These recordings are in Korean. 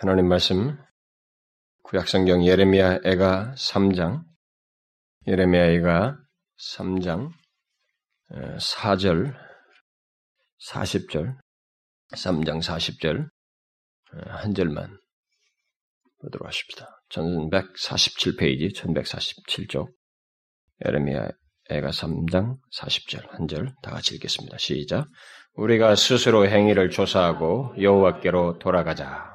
하나님 말씀 구약성경 예레미야 애가 3장 예레미야 애가 3장 4절 40절 3장 40절 한 절만 보도록 하십시다. 1147페이지 1147쪽 예레미야 애가 3장 40절 한 절 다 같이 읽겠습니다. 시작. 우리가 스스로 행위를 조사하고 여호와께로 돌아가자.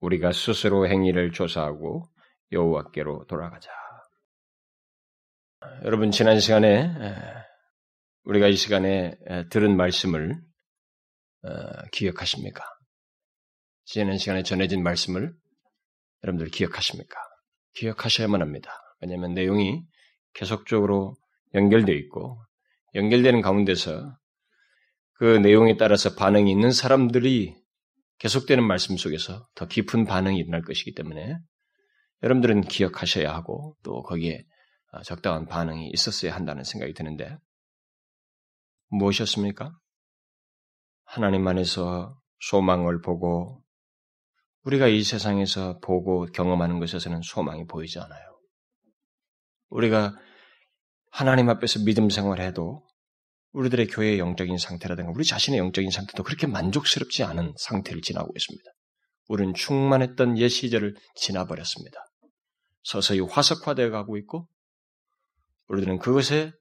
우리가 스스로 행위를 조사하고 여호와께로 돌아가자. 여러분 지난 시간에 우리가 이 시간에 들은 말씀을 어, 기억하십니까? 지난 시간에 전해진 말씀을 여러분들 기억하십니까? 기억하셔야만 합니다. 왜냐하면 내용이 계속적으로 연결되어 있고 연결되는 가운데서 그 내용에 따라서 반응이 있는 사람들이 계속되는 말씀 속에서 더 깊은 반응이 일어날 것이기 때문에 여러분들은 기억하셔야 하고 또 거기에 아, 적당한 반응이 있었어야 한다는 생각이 드는데 무엇이었습니까? 하나님 안에서 소망을 보고 우리가 이 세상에서 보고 경험하는 것에서는 소망이 보이지 않아요. 우리가 하나님 앞에서 믿음 생활해도 우리들의 교회의 영적인 상태라든가 우리 자신의 영적인 상태도 그렇게 만족스럽지 않은 상태를 지나고 있습니다. 우리는 충만했던 옛 시절을 지나버렸습니다. 서서히 화석화되어 가고 있고 우리들은 그것에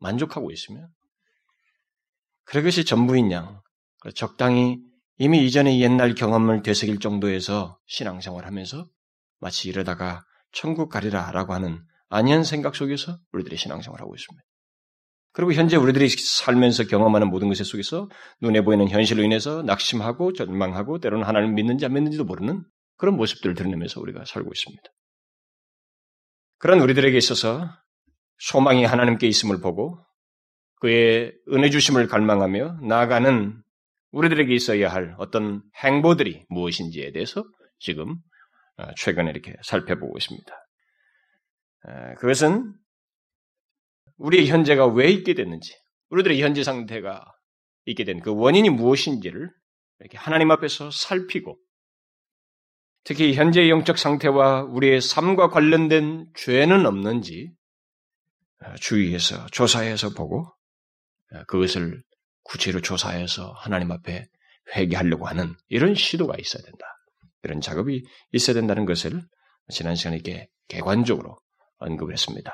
만족하고 있으며 그것이 전부인 양 적당히 이미 이전의 옛날 경험을 되새길 정도에서 신앙생활 하면서 마치 이러다가 천국 가리라 라고 하는 아니한 생각 속에서 우리들이 신앙생활하고 있습니다. 그리고 현재 우리들이 살면서 경험하는 모든 것의 속에서 눈에 보이는 현실로 인해서 낙심하고 절망하고 때로는 하나님을 믿는지 안 믿는지도 모르는 그런 모습들을 드러내면서 우리가 살고 있습니다. 그런 우리들에게 있어서 소망이 하나님께 있음을 보고 그의 은혜 주심을 갈망하며 나아가는 우리들에게 있어야 할 어떤 행보들이 무엇인지에 대해서 지금 어, 최근에 이렇게 살펴보고 있습니다. 그것은 우리의 현재가 왜 있게 됐는지, 우리들의 현재 상태가 있게 된 그 원인이 무엇인지를 이렇게 하나님 앞에서 살피고, 특히 현재의 영적 상태와 우리의 삶과 관련된 죄는 없는지 어, 주의해서 조사해서 보고 어, 그것을 구체로 조사해서 하나님 앞에 회개하려고 하는 이런 시도가 있어야 된다. 이런 작업이 있어야 된다는 것을 지난 시간에 이렇게 개관적으로 언급을 했습니다.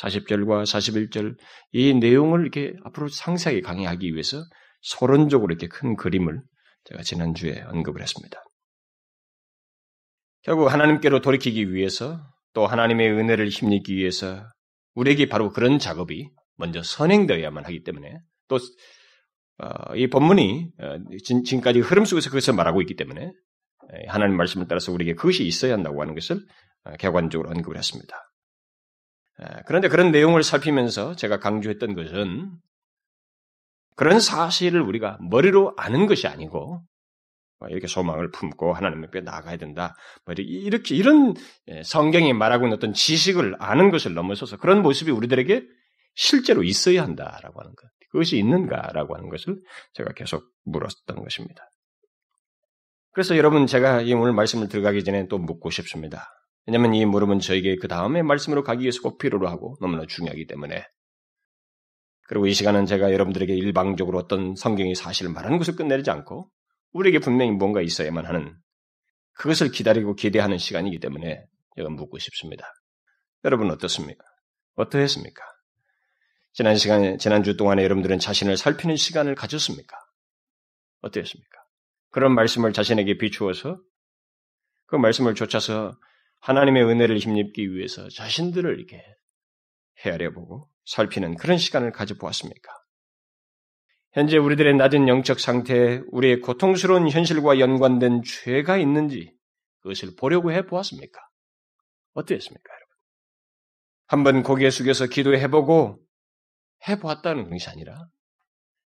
40절과 41절 이 내용을 이렇게 앞으로 상세하게 강의하기 위해서 서론적으로 이렇게 큰 그림을 제가 지난주에 언급을 했습니다. 결국 하나님께로 돌이키기 위해서 또 하나님의 은혜를 힘입기 위해서 우리에게 바로 그런 작업이 먼저 선행되어야만 하기 때문에 또이 어, 본문이 어, 지금까지 흐름 속에서 그것을 말하고 있기 때문에 하나님 말씀을 따라서 우리에게 그것이 있어야 한다고 하는 것을 어, 객관적으로 언급을 했습니다. 그런데 그런 내용을 살피면서 제가 강조했던 것은 그런 사실을 우리가 머리로 아는 것이 아니고 뭐 이렇게 소망을 품고 하나님 앞에 나가야 된다. 뭐 이렇게 이런 예, 성경이 말하고 있는 어떤 지식을 아는 것을 넘어서서 그런 모습이 우리들에게 실제로 있어야 한다라고 하는 것. 그것이 있는가라고 하는 것을 제가 계속 물었던 것입니다. 그래서 여러분 제가 이 오늘 말씀을 들어가기 전에 또 묻고 싶습니다. 왜냐하면 이 물음은 저에게 그 다음에 말씀으로 가기 위해서 꼭 필요로 하고 너무나 중요하기 때문에. 그리고 이 시간은 제가 여러분들에게 일방적으로 어떤 성경의 사실을 말하는 것을 끝내지 않고 우리에게 분명히 뭔가 있어야만 하는 그것을 기다리고 기대하는 시간이기 때문에 제가 묻고 싶습니다. 여러분 어떻습니까? 어떠했습니까? 지난 시간에, 지난주 동안에 여러분들은 자신을 살피는 시간을 가졌습니까? 어떠했습니까? 그런 말씀을 자신에게 비추어서 그 말씀을 쫓아서 하나님의 은혜를 힘입기 위해서 자신들을 이렇게 헤아려 보고 살피는 그런 시간을 가져보았습니까? 현재 우리들의 낮은 영적 상태에 우리의 고통스러운 현실과 연관된 죄가 있는지 그것을 보려고 해 보았습니까? 어땠습니까, 여러분? 한번 고개 숙여서 기도해보고 해보았다는 것이 아니라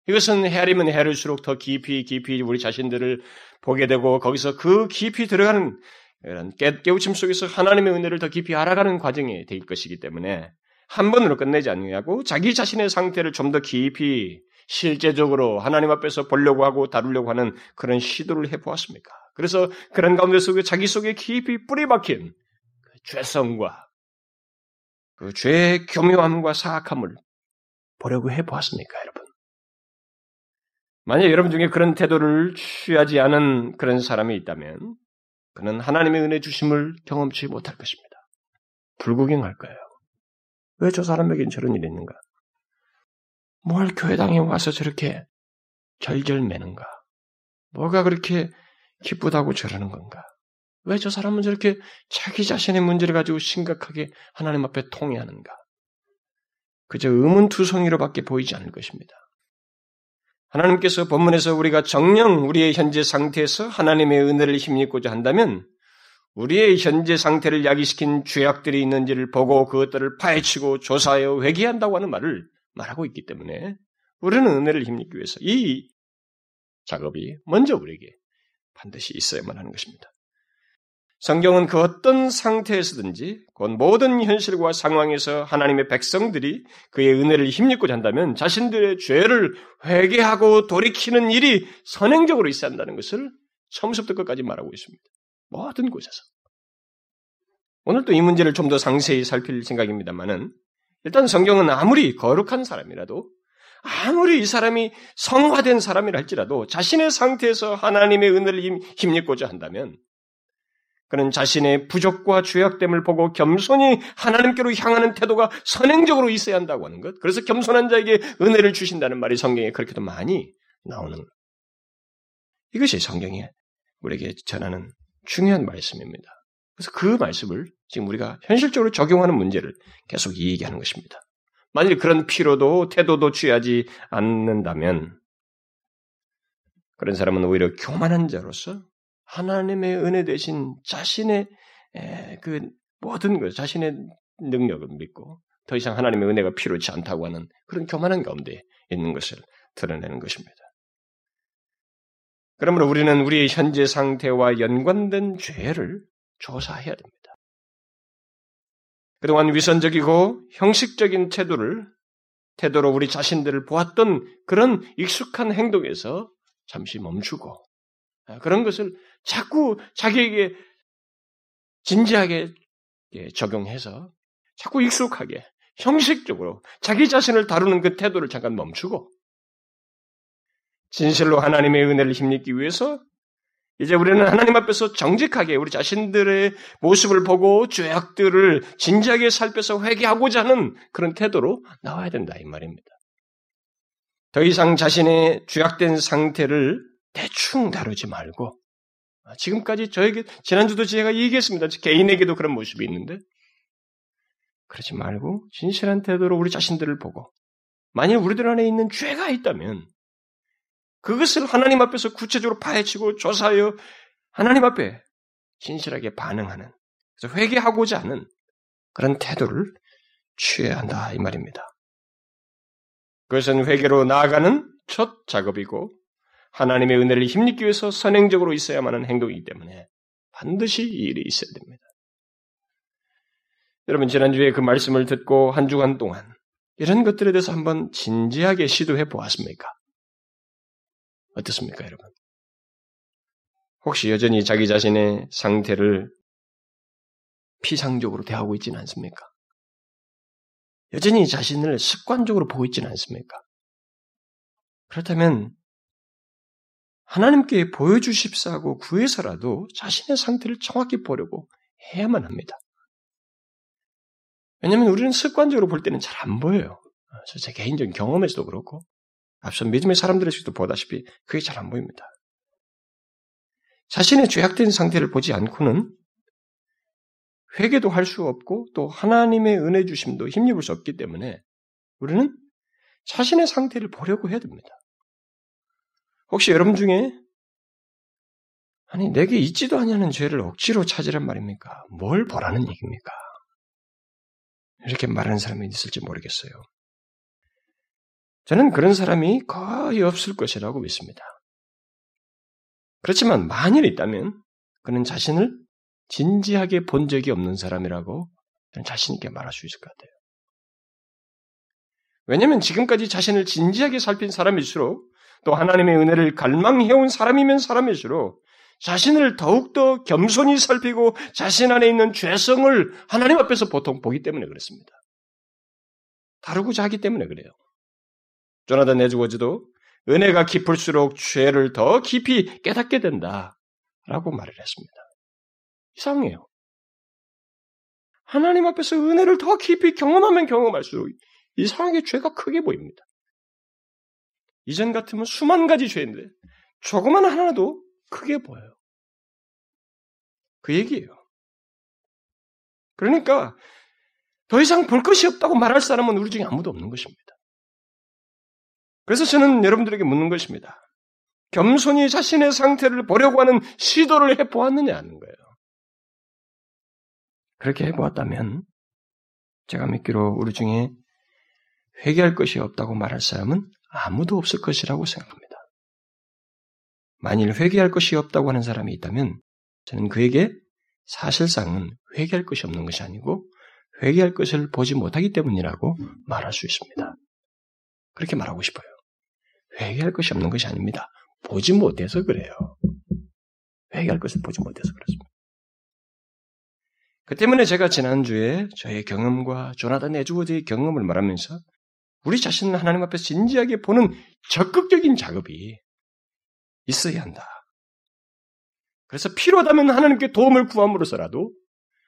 이것은 헤아리면 헤아릴수록 더 깊이 깊이 우리 자신들을 보게 되고 거기서 그 깊이 들어가는 이런 깨우침 속에서 하나님의 은혜를 더 깊이 알아가는 과정이 될 것이기 때문에 한 번으로 끝내지 않느냐고 자기 자신의 상태를 좀 더 깊이 실제적으로 하나님 앞에서 보려고 하고 다루려고 하는 그런 시도를 해보았습니까? 그래서 그런 가운데 속에 자기 속에 깊이 뿌리 박힌 그 죄성과 그 죄의 교묘함과 사악함을 보려고 해보았습니까, 여러분? 만약 여러분 중에 그런 태도를 취하지 않은 그런 사람이 있다면 그는 하나님의 은혜 주심을 경험치 못할 것입니다. 불구경할 거예요. 왜 저 사람에겐 저런 일이 있는가? 뭘 교회당에 와서 저렇게 절절매는가? 뭐가 그렇게 기쁘다고 저러는 건가? 왜 저 사람은 저렇게 자기 자신의 문제를 가지고 심각하게 하나님 앞에 통해하는가? 그저 의문투성이로밖에 보이지 않을 것입니다. 하나님께서 본문에서 우리가 정령 우리의 현재 상태에서 하나님의 은혜를 힘입고자 한다면 우리의 현재 상태를 야기시킨 죄악들이 있는지를 보고 그것들을 파헤치고 조사하여 회개한다고 하는 말을 말하고 있기 때문에 우리는 은혜를 힘입기 위해서 이 작업이 먼저 우리에게 반드시 있어야만 하는 것입니다. 성경은 그 어떤 상태에서든지 곧 모든 현실과 상황에서 하나님의 백성들이 그의 은혜를 힘입고자 한다면 자신들의 죄를 회개하고 돌이키는 일이 선행적으로 있어야 한다는 것을 처음부터 끝까지 말하고 있습니다. 모든 곳에서. 오늘 또 이 문제를 좀 더 상세히 살필 생각입니다만은 일단 성경은 아무리 거룩한 사람이라도 아무리 이 사람이 성화된 사람이라 할지라도 자신의 상태에서 하나님의 은혜를 힘입고자 한다면 그는 자신의 부족과 죄악됨을 보고 겸손히 하나님께로 향하는 태도가 선행적으로 있어야 한다고 하는 것. 그래서 겸손한 자에게 은혜를 주신다는 말이 성경에 그렇게도 많이 나오는 것. 이것이 성경이 우리에게 전하는 중요한 말씀입니다. 그래서 그 말씀을 지금 우리가 현실적으로 적용하는 문제를 계속 얘기하는 것입니다. 만일 그런 피로도 태도도 취하지 않는다면 그런 사람은 오히려 교만한 자로서 하나님의 은혜 대신 자신의 그 모든 것, 자신의 능력을 믿고 더 이상 하나님의 은혜가 필요치 않다고 하는 그런 교만한 가운데 있는 것을 드러내는 것입니다. 그러므로 우리는 우리의 현재 상태와 연관된 죄를 조사해야 됩니다. 그동안 위선적이고 형식적인 태도를 태도로 우리 자신들을 보았던 그런 익숙한 행동에서 잠시 멈추고 아, 그런 것을 자꾸 자기에게 진지하게 적용해서 자꾸 익숙하게 형식적으로 자기 자신을 다루는 그 태도를 잠깐 멈추고 진실로 하나님의 은혜를 힘입기 위해서 이제 우리는 하나님 앞에서 정직하게 우리 자신들의 모습을 보고 죄악들을 진지하게 살펴서 회개하고자 하는 그런 태도로 나와야 된다 이 말입니다. 더 이상 자신의 죄악된 상태를 대충 다루지 말고 아, 지금까지 저에게 지난주도 제가 얘기했습니다. 개인에게도 그런 모습이 있는데 그러지 말고 진실한 태도로 우리 자신들을 보고 만일 우리들 안에 있는 죄가 있다면 그것을 하나님 앞에서 구체적으로 파헤치고 조사하여 하나님 앞에 진실하게 반응하는 그래서 회개하고자 하는 그런 태도를 취해야 한다 이 말입니다. 그것은 회개로 나아가는 첫 작업이고 하나님의 은혜를 힘입기 위해서 선행적으로 있어야만 하는 행동이기 때문에 반드시 이 일이 있어야 됩니다. 여러분 지난주에 그 말씀을 듣고 한 주간 동안 이런 것들에 대해서 한번 진지하게 시도해 보았습니까? 어떻습니까, 여러분? 혹시 여전히 자기 자신의 상태를 피상적으로 대하고 있지는 않습니까? 여전히 자신을 습관적으로 보고 있지는 않습니까? 그렇다면 하나님께 보여주십사고 구해서라도 자신의 상태를 정확히 보려고 해야만 합니다. 왜냐하면 우리는 습관적으로 볼 때는 잘 안 보여요. 제 개인적인 경험에서도 그렇고 앞서 믿음의 사람들에서도 보다시피 그게 잘 안 보입니다. 자신의 죄악된 상태를 보지 않고는 회개도 할 수 없고 또 하나님의 은혜 주심도 힘입을 수 없기 때문에 우리는 자신의 상태를 보려고 해야 됩니다. 혹시 여러분 중에 아니 내게 있지도 않냐는 죄를 억지로 찾으란 말입니까? 뭘 보라는 얘기입니까? 이렇게 말하는 사람이 있을지 모르겠어요. 저는 그런 사람이 거의 없을 것이라고 믿습니다. 그렇지만 만일 있다면 그는 자신을 진지하게 본 적이 없는 사람이라고 자신있게 말할 수 있을 것 같아요. 왜냐하면 지금까지 자신을 진지하게 살핀 사람일수록 또 하나님의 은혜를 갈망해온 사람이면 사람일수록 자신을 더욱더 겸손히 살피고 자신 안에 있는 죄성을 하나님 앞에서 보통 보기 때문에 그렇습니다. 다루고자 하기 때문에 그래요. 조나단 에즈워즈도 은혜가 깊을수록 죄를 더 깊이 깨닫게 된다. 라고 말을 했습니다. 이상해요. 하나님 앞에서 은혜를 더 깊이 경험하면 경험할수록 이상하게 죄가 크게 보입니다. 이전 같으면 수만 가지 죄인데 조그만 하나도 크게 보여요. 그 얘기예요. 그러니까 더 이상 볼 것이 없다고 말할 사람은 우리 중에 아무도 없는 것입니다. 그래서 저는 여러분들에게 묻는 것입니다. 겸손히 자신의 상태를 보려고 하는 시도를 해보았느냐는 거예요. 그렇게 해보았다면 제가 믿기로 우리 중에 회개할 것이 없다고 말할 사람은 아무도 없을 것이라고 생각합니다. 만일 회개할 것이 없다고 하는 사람이 있다면 저는 그에게 사실상은 회개할 것이 없는 것이 아니고 회개할 것을 보지 못하기 때문이라고 말할 수 있습니다. 그렇게 말하고 싶어요. 회개할 것이 없는 것이 아닙니다. 보지 못해서 그래요. 회개할 것을 보지 못해서 그렇습니다. 그 때문에 제가 지난주에 저의 경험과 조나단 에즈워드의 경험을 말하면서 우리 자신을 하나님 앞에 진지하게 보는 적극적인 작업이 있어야 한다. 그래서 필요하다면 하나님께 도움을 구함으로써라도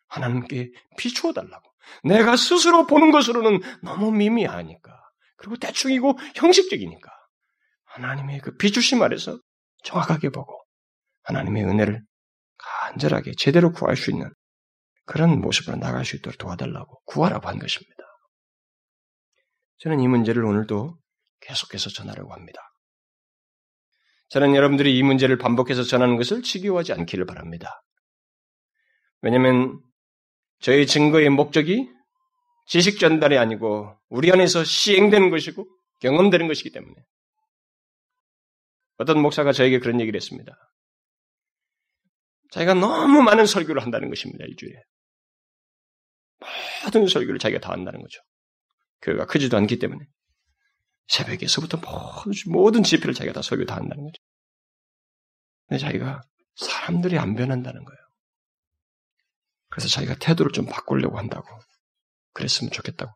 하나님께 비추어 달라고. 내가 스스로 보는 것으로는 너무 미미하니까. 그리고 대충이고 형식적이니까. 하나님의 그 비추심 아래서 정확하게 보고 하나님의 은혜를 간절하게 제대로 구할 수 있는 그런 모습으로 나갈 수 있도록 도와달라고 구하라고 한 것입니다. 저는 이 문제를 오늘도 계속해서 전하려고 합니다. 저는 여러분들이 이 문제를 반복해서 전하는 것을 지겨워하지 않기를 바랍니다. 왜냐하면 저희 증거의 목적이 지식 전달이 아니고 우리 안에서 시행되는 것이고 경험되는 것이기 때문에 어떤 목사가 저에게 그런 얘기를 했습니다. 자기가 너무 많은 설교를 한다는 것입니다, 일주일에. 모든 설교를 자기가 다 한다는 거죠. 교회가 크지도 않기 때문에. 새벽에서부터 모든, 모든 집회를 자기가 다 설교 다 한다는 거죠. 근데 자기가 사람들이 안 변한다는 거예요. 그래서 자기가 태도를 좀 바꾸려고 한다고. 그랬으면 좋겠다고.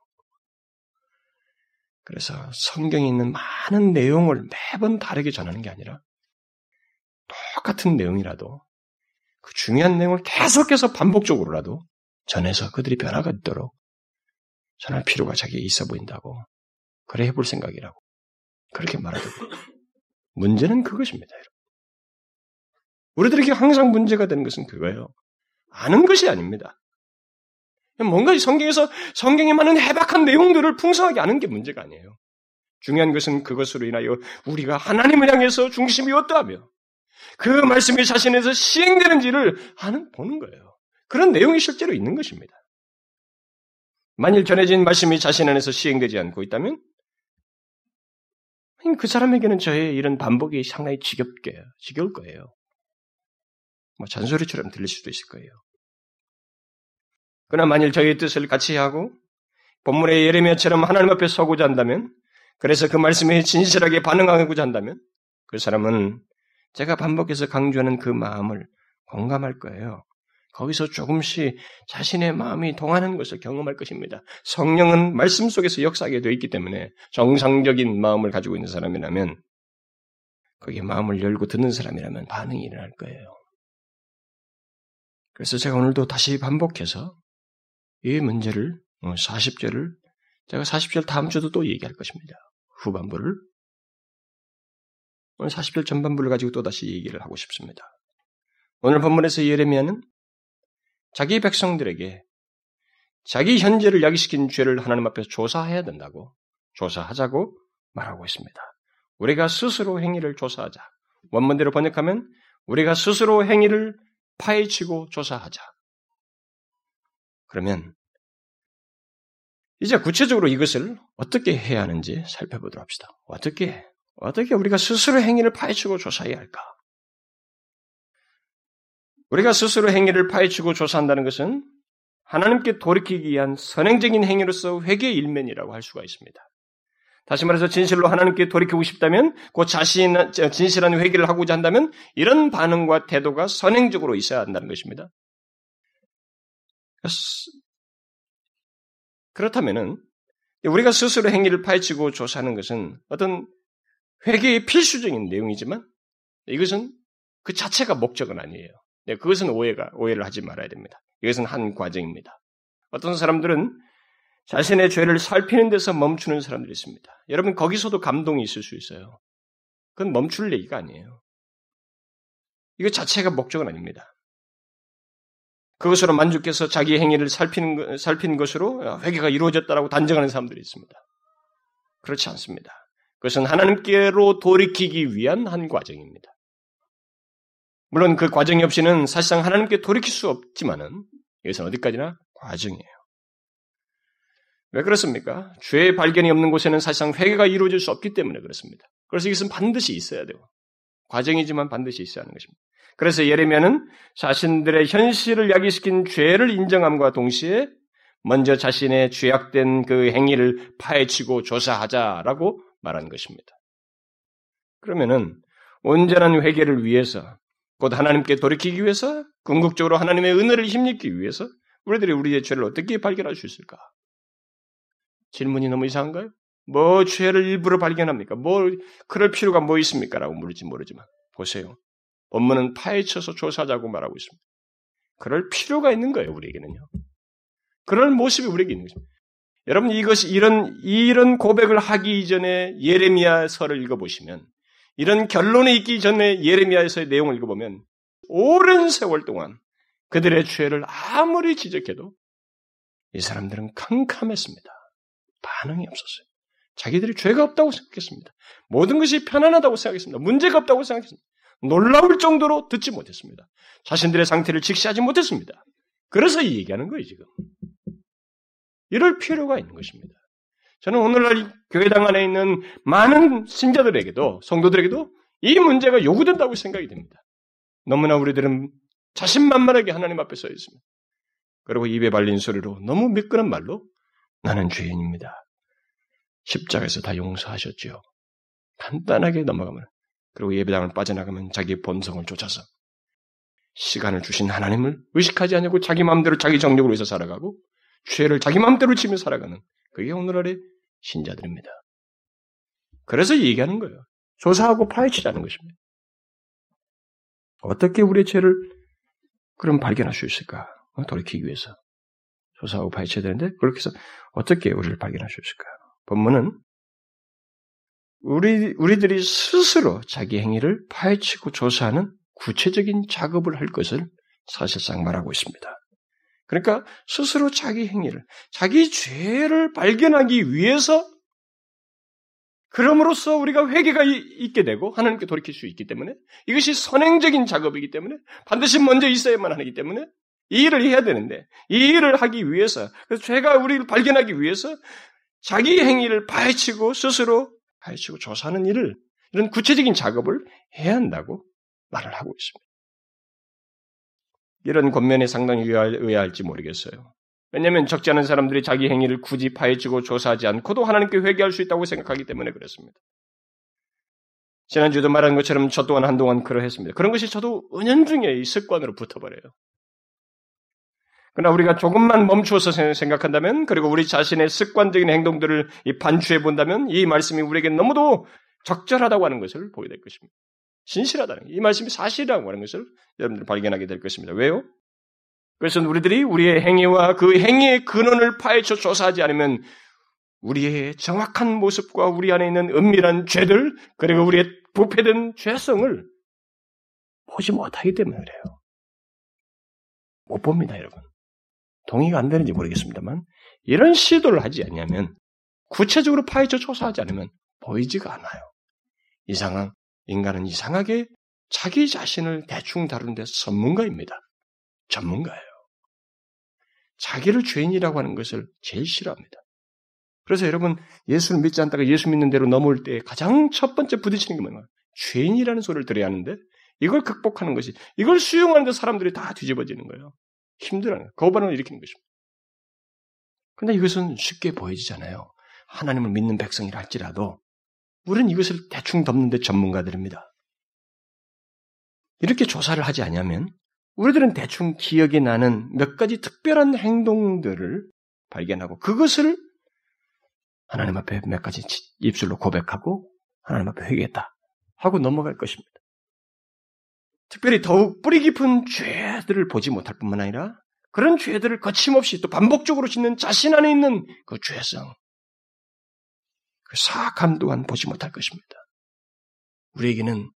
그래서 성경에 있는 많은 내용을 매번 다르게 전하는 게 아니라 똑같은 내용이라도 그 중요한 내용을 계속해서 반복적으로라도 전해서 그들이 변화가 있도록 전할 필요가 자기에 있어 보인다고 그래 해볼 생각이라고 그렇게 말하더군요. 문제는 그것입니다. 여러분. 우리들에게 항상 문제가 되는 것은 그거예요. 아는 것이 아닙니다. 뭔가 성경에서 성경에 많은 해박한 내용들을 풍성하게 아는 게 문제가 아니에요. 중요한 것은 그것으로 인하여 우리가 하나님을 향해서 중심이 어떠하며 그 말씀이 자신에서 시행되는지를 아는 보는 거예요. 그런 내용이 실제로 있는 것입니다. 만일 전해진 말씀이 자신 안에서 시행되지 않고 있다면 그 사람에게는 저의 이런 반복이 상당히 지겹게 지겨울 거예요. 뭐 잔소리처럼 들릴 수도 있을 거예요. 그러나 만일 저희의 뜻을 같이 하고 본문의 예레미야처럼 하나님 앞에 서고자 한다면 그래서 그 말씀에 진실하게 반응하고자 한다면 그 사람은 제가 반복해서 강조하는 그 마음을 공감할 거예요. 거기서 조금씩 자신의 마음이 동하는 것을 경험할 것입니다. 성령은 말씀 속에서 역사하게 되어 있기 때문에 정상적인 마음을 가지고 있는 사람이라면 거기에 마음을 열고 듣는 사람이라면 반응이 일어날 거예요. 그래서 제가 오늘도 다시 반복해서 이 문제를 40절을 어, 제가 40절 다음 주도 또 얘기할 것입니다. 후반부를 오늘 40절 전반부를 가지고 또 다시 얘기를 하고 싶습니다. 오늘 본문에서 예레미야는 자기 백성들에게 자기 현재를 야기시킨 죄를 하나님 앞에서 조사해야 된다고 조사하자고 말하고 있습니다. 우리가 스스로 행위를 조사하자. 원문대로 번역하면 우리가 스스로 행위를 파헤치고 조사하자. 그러면 이제 구체적으로 이것을 어떻게 해야 하는지 살펴보도록 합시다. 어떻게 어떻게 우리가 스스로 행위를 파헤치고 조사해야 할까? 우리가 스스로 행위를 파헤치고 조사한다는 것은 하나님께 돌이키기 위한 선행적인 행위로서 회개의 일면이라고 할 수가 있습니다. 다시 말해서 진실로 하나님께 돌이키고 싶다면 그 자신 진실한 회개를 하고자 한다면 이런 반응과 태도가 선행적으로 있어야 한다는 것입니다. 그렇다면은 우리가 스스로 행위를 파헤치고 조사하는 것은 어떤 회개의 필수적인 내용이지만 이것은 그 자체가 목적은 아니에요. 네, 그것은 오해가 오해를 하지 말아야 됩니다. 이것은 한 과정입니다. 어떤 사람들은 자신의 죄를 살피는 데서 멈추는 사람들이 있습니다. 여러분 거기서도 감동이 있을 수 있어요. 그건 멈출 얘기가 아니에요. 이거 자체가 목적은 아닙니다. 그것으로 만족해서 자기 행위를 살피는, 살피는 것으로 회개가 이루어졌다라고 단정하는 사람들이 있습니다. 그렇지 않습니다. 그것은 하나님께로 돌이키기 위한 한 과정입니다. 물론 그 과정이 없이는 사실상 하나님께 돌이킬 수 없지만은 이것은 어디까지나 과정이에요. 왜 그렇습니까? 죄의 발견이 없는 곳에는 사실상 회개가 이루어질 수 없기 때문에 그렇습니다. 그래서 이것은 반드시 있어야 돼요. 과정이지만 반드시 있어야 하는 것입니다. 그래서 예레미야는 자신들의 현실을 야기시킨 죄를 인정함과 동시에 먼저 자신의 죄악된 그 행위를 파헤치고 조사하자라고 말한 것입니다. 그러면은 온전한 회개를 위해서 곧 하나님께 돌이키기 위해서 궁극적으로 하나님의 은혜를 힘입기 위해서 우리들이 우리의 죄를 어떻게 발견할 수 있을까? 질문이 너무 이상한가요? 뭐 죄를 일부러 발견합니까? 뭐 그럴 필요가 뭐 있습니까? 라고 물을지 모르지만 보세요. 본문은 파헤쳐서 조사하자고 말하고 있습니다. 그럴 필요가 있는 거예요, 우리에게는요. 그럴 모습이 우리에게 있는 거죠. 여러분 이것이 이런 이런 고백을 하기 이전에 예레미야서를 읽어 보시면 이런 결론에 있기 전에 예레미야서의 내용을 읽어보면 오랜 세월 동안 그들의 죄를 아무리 지적해도 이 사람들은 캄캄했습니다. 반응이 없었어요. 자기들이 죄가 없다고 생각했습니다. 모든 것이 편안하다고 생각했습니다. 문제가 없다고 생각했습니다. 놀라울 정도로 듣지 못했습니다. 자신들의 상태를 직시하지 못했습니다. 그래서 이 얘기하는 거예요, 지금. 이럴 필요가 있는 것입니다. 저는 오늘날 교회당 안에 있는 많은 신자들에게도, 성도들에게도 이 문제가 요구된다고 생각이 됩니다. 너무나 우리들은 자신만만하게 하나님 앞에 서 있습니다. 그리고 입에 발린 소리로 너무 미끄런 말로 나는 죄인입니다. 십자가에서 다 용서하셨지요. 간단하게 넘어가면 그리고 예배당을 빠져나가면 자기 본성을 쫓아서 시간을 주신 하나님을 의식하지 않고 자기 마음대로 자기 정력으로 해서 살아가고 죄를 자기 마음대로 치며 살아가는 그게 오늘날의 신자들입니다. 그래서 얘기하는 거예요. 조사하고 파헤치자는 것입니다. 어떻게 우리의 죄를 그럼 발견할 수 있을까? 돌이키기 위해서. 조사하고 파헤쳐야 되는데 그렇게 해서 어떻게 우리를 발견할 수 있을까? 본문은 우리, 우리들이 스스로 자기 행위를 파헤치고 조사하는 구체적인 작업을 할 것을 사실상 말하고 있습니다. 그러니까 스스로 자기 행위를, 자기 죄를 발견하기 위해서 그럼으로써 우리가 회개가 있게 되고 하나님께 돌이킬 수 있기 때문에 이것이 선행적인 작업이기 때문에 반드시 먼저 있어야만 하기 때문에 이 일을 해야 되는데 이 일을 하기 위해서 그래서 죄가 우리를 발견하기 위해서 자기 행위를 파헤치고 스스로 파헤치고 조사하는 일을 이런 구체적인 작업을 해야 한다고 말을 하고 있습니다. 이런 권면에 상당히 의아할지 모르겠어요. 왜냐하면 적지 않은 사람들이 자기 행위를 굳이 파헤치고 조사하지 않고도 하나님께 회개할 수 있다고 생각하기 때문에 그렇습니다. 지난주에도 말한 것처럼 저 또한 한동안 그러했습니다. 그런 것이 저도 은연중에 이 습관으로 붙어버려요. 그러나 우리가 조금만 멈추어서 생각한다면, 그리고 우리 자신의 습관적인 행동들을 반추해 본다면, 이 말씀이 우리에게 너무도 적절하다고 하는 것을 보게 될 것입니다. 진실하다는 이 말씀이 사실이라고 하는 것을 여러분들 발견하게 될 것입니다. 왜요? 그래서 우리들이 우리의 행위와 그 행위의 근원을 파헤쳐 조사하지 않으면 우리의 정확한 모습과 우리 안에 있는 은밀한 죄들, 그리고 우리의 부패된 죄성을 보지 못하기 때문에 그래요. 못 봅니다, 여러분. 동의가 안 되는지 모르겠습니다만 이런 시도를 하지 않냐면 구체적으로 파헤쳐 조사하지 않으면 보이지가 않아요. 이상한 인간은 이상하게 자기 자신을 대충 다루는 데 전문가입니다. 전문가예요. 자기를 죄인이라고 하는 것을 제일 싫어합니다. 그래서 여러분 예수를 믿지 않다가 예수 믿는 대로 넘어올 때 가장 첫 번째 부딪히는 게 뭐냐? 죄인이라는 소리를 들어야 하는데 이걸 극복하는 것이 이걸 수용하는데 사람들이 다 뒤집어지는 거예요. 힘들어요. 거부반응을 일으키는 것입니다. 근데 이것은 쉽게 보여지잖아요. 하나님을 믿는 백성이라 할지라도 우리는 이것을 대충 덮는데 전문가들입니다. 이렇게 조사를 하지 않으면 우리들은 대충 기억이 나는 몇 가지 특별한 행동들을 발견하고 그것을 하나님 앞에 몇 가지 입술로 고백하고 하나님 앞에 회개했다 하고 넘어갈 것입니다. 특별히 더욱 뿌리 깊은 죄들을 보지 못할 뿐만 아니라 그런 죄들을 거침없이 또 반복적으로 짓는 자신 안에 있는 그 죄성, 그 사악함 또한 보지 못할 것입니다. 우리에게는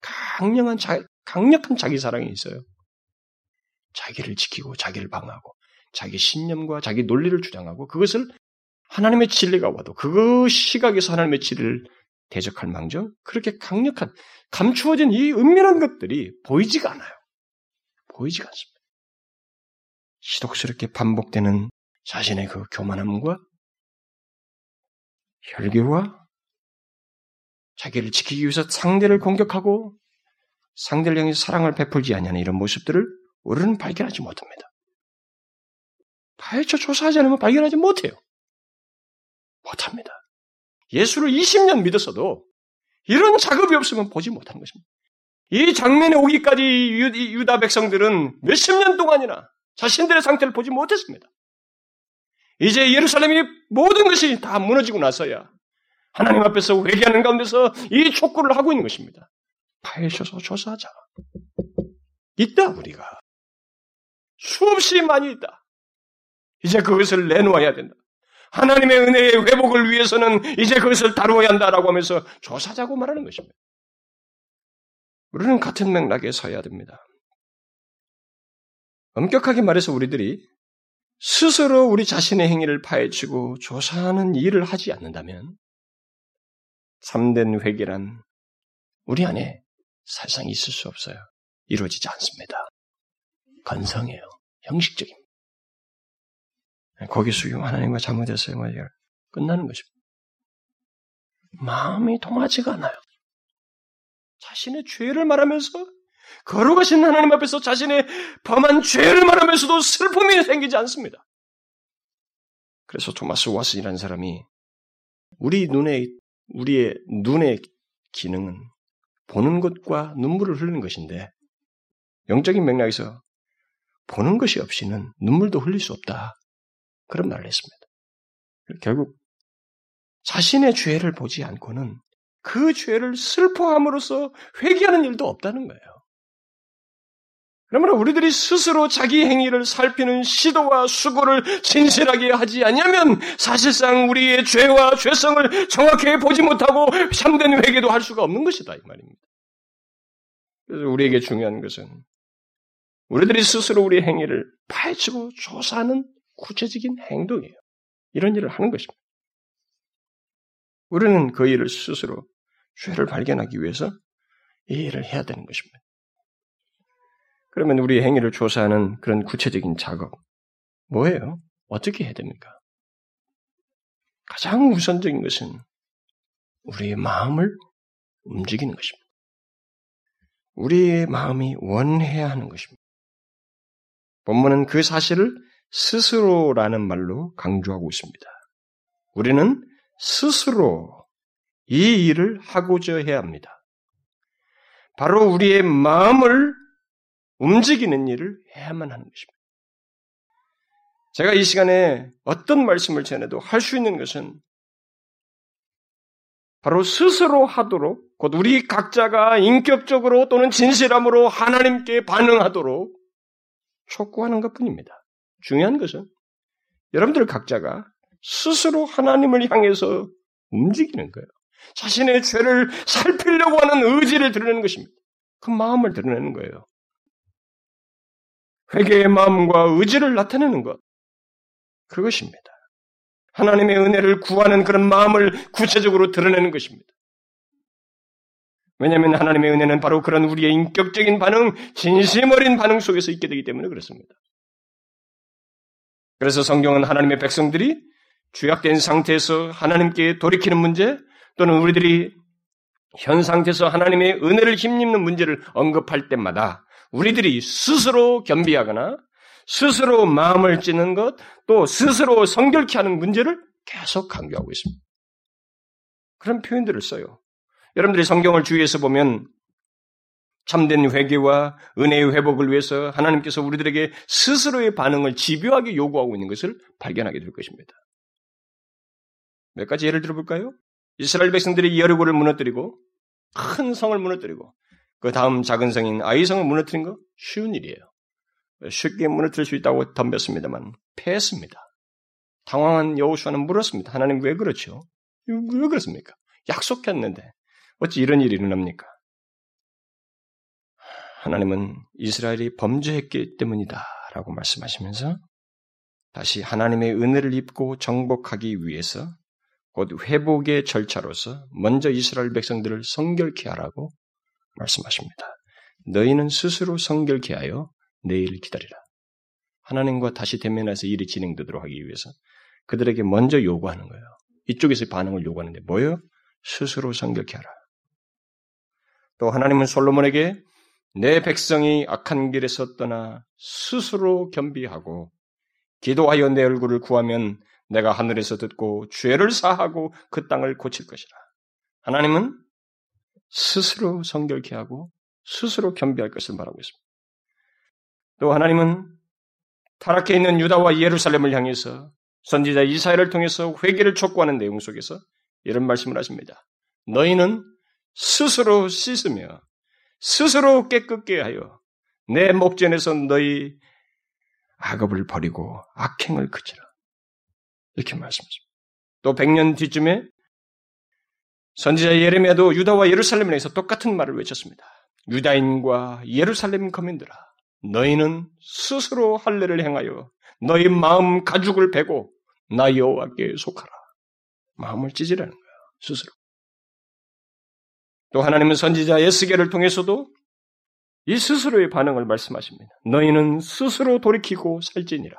강력한 자, 강력한 자기 사랑이 있어요. 자기를 지키고 자기를 방하고 자기 신념과 자기 논리를 주장하고 그것을 하나님의 진리가 와도 그 시각에서 하나님의 진리를 대적할 망정 그렇게 강력한 감추어진 이 은밀한 것들이 보이지가 않아요. 보이지가 않습니다. 시독스럽게 반복되는 자신의 그 교만함과 혈기와 자기를 지키기 위해서 상대를 공격하고 상대를 향해 사랑을 베풀지 않냐는 이런 모습들을 우리는 발견하지 못합니다. 파헤쳐 조사하지 않으면 발견하지 못해요. 못합니다. 예수를 20년 믿었어도 이런 작업이 없으면 보지 못하는 것입니다. 이 장면에 오기까지 유다 백성들은 몇십 년 동안이나 자신들의 상태를 보지 못했습니다. 이제 예루살렘이 모든 것이 다 무너지고 나서야 하나님 앞에서 회개하는 가운데서 이 촉구를 하고 있는 것입니다. 파헤쳐서 조사하자. 있다, 우리가. 수없이 많이 있다. 이제 그것을 내놓아야 된다. 하나님의 은혜의 회복을 위해서는 이제 그것을 다루어야 한다라고 하면서 조사자고 말하는 것입니다. 우리는 같은 맥락에 서야 됩니다. 엄격하게 말해서 우리들이 스스로 우리 자신의 행위를 파헤치고 조사하는 일을 하지 않는다면 참된 회개란 우리 안에 사실상 있을 수 없어요. 이루어지지 않습니다. 건성이에요. 형식적입니다. 거기서 하나님과 잘못했어요. 뭐 끝나는 것입니다. 마음이 통하지가 않아요. 자신의 죄를 말하면서 거룩하신 하나님 앞에서 자신의 범한 죄를 말하면서도 슬픔이 생기지 않습니다. 그래서 토마스 와슨이라는 사람이 우리 눈에 우리의 눈의 기능은 보는 것과 눈물을 흘리는 것인데 영적인 맥락에서 보는 것이 없이는 눈물도 흘릴 수 없다. 그런 말을 했습니다. 결국 자신의 죄를 보지 않고는 그 죄를 슬퍼함으로써 회개하는 일도 없다는 거예요. 그러므로 우리들이 스스로 자기 행위를 살피는 시도와 수고를 진실하게 하지 않으면 사실상 우리의 죄와 죄성을 정확히 보지 못하고 참된 회개도 할 수가 없는 것이다 이 말입니다. 그래서 우리에게 중요한 것은 우리들이 스스로 우리의 행위를 파헤치고 조사하는 구체적인 행동이에요. 이런 일을 하는 것입니다. 우리는 그 일을 스스로 죄를 발견하기 위해서 이 일을 해야 되는 것입니다. 그러면 우리 행위를 조사하는 그런 구체적인 작업, 뭐예요? 어떻게 해야 됩니까? 가장 우선적인 것은 우리의 마음을 움직이는 것입니다. 우리의 마음이 원해야 하는 것입니다. 본문은 그 사실을 스스로라는 말로 강조하고 있습니다. 우리는 스스로 이 일을 하고자 해야 합니다. 바로 우리의 마음을 움직이는 일을 해야만 하는 것입니다. 제가 이 시간에 어떤 말씀을 전해도 할 수 있는 것은 바로 스스로 하도록 곧 우리 각자가 인격적으로 또는 진실함으로 하나님께 반응하도록 촉구하는 것 뿐입니다. 중요한 것은 여러분들 각자가 스스로 하나님을 향해서 움직이는 거예요. 자신의 죄를 살피려고 하는 의지를 드러내는 것입니다. 그 마음을 드러내는 거예요. 회개의 마음과 의지를 나타내는 것. 그것입니다. 하나님의 은혜를 구하는 그런 마음을 구체적으로 드러내는 것입니다. 왜냐하면 하나님의 은혜는 바로 그런 우리의 인격적인 반응, 진심 어린 반응 속에서 있게 되기 때문에 그렇습니다. 그래서 성경은 하나님의 백성들이 죄악된 상태에서 하나님께 돌이키는 문제 또는 우리들이 현 상태에서 하나님의 은혜를 힘입는 문제를 언급할 때마다 우리들이 스스로 겸비하거나 스스로 마음을 찌는 것, 또 스스로 성결케 하는 문제를 계속 강조하고 있습니다. 그런 표현들을 써요. 여러분들이 성경을 주위에서 보면 참된 회개와 은혜의 회복을 위해서 하나님께서 우리들에게 스스로의 반응을 집요하게 요구하고 있는 것을 발견하게 될 것입니다. 몇 가지 예를 들어볼까요? 이스라엘 백성들이 여리고를 무너뜨리고 큰 성을 무너뜨리고 그 다음 작은 성인 아이성을 무너뜨린 거 쉬운 일이에요. 쉽게 무너뜨릴 수 있다고 덤볐습니다만 패했습니다. 당황한 여호수아는 물었습니다. 하나님 왜 그렇죠? 왜 그렇습니까? 약속했는데 어찌 이런 일이 일어납니까? 하나님은 이스라엘이 범죄했기 때문이다 라고 말씀하시면서 다시 하나님의 은혜를 입고 정복하기 위해서 곧 회복의 절차로서 먼저 이스라엘 백성들을 성결케 하라고 말씀하십니다. 너희는 스스로 성결케 하여 내일 기다리라. 하나님과 다시 대면해서 일이 진행되도록 하기 위해서 그들에게 먼저 요구하는 거예요. 이쪽에서 반응을 요구하는데 뭐예요? 스스로 성결케 하라. 또 하나님은 솔로몬에게 내 백성이 악한 길에서 떠나 스스로 겸비하고 기도하여 내 얼굴을 구하면 내가 하늘에서 듣고 죄를 사하고 그 땅을 고칠 것이라. 하나님은 스스로 성결케 하고 스스로 겸비할 것을 말하고 있습니다. 또 하나님은 타락해 있는 유다와 예루살렘을 향해서 선지자 이사야를 통해서 회개를 촉구하는 내용 속에서 이런 말씀을 하십니다. 너희는 스스로 씻으며 스스로 깨끗게 하여 내 목전에서 너희 악업을 버리고 악행을 그치라. 이렇게 말씀하십니다. 또 100년 뒤쯤에 선지자 예레미야도 유다와 예루살렘에 서 똑같은 말을 외쳤습니다. 유다인과 예루살렘 거민들아 너희는 스스로 할례를 행하여 너희 마음 가죽을 베고 나 여호와께 속하라. 마음을 찢으라는 거야. 스스로. 또 하나님은 선지자 에스겔을 통해서도 이 스스로의 반응을 말씀하십니다. 너희는 스스로 돌이키고 살지니라.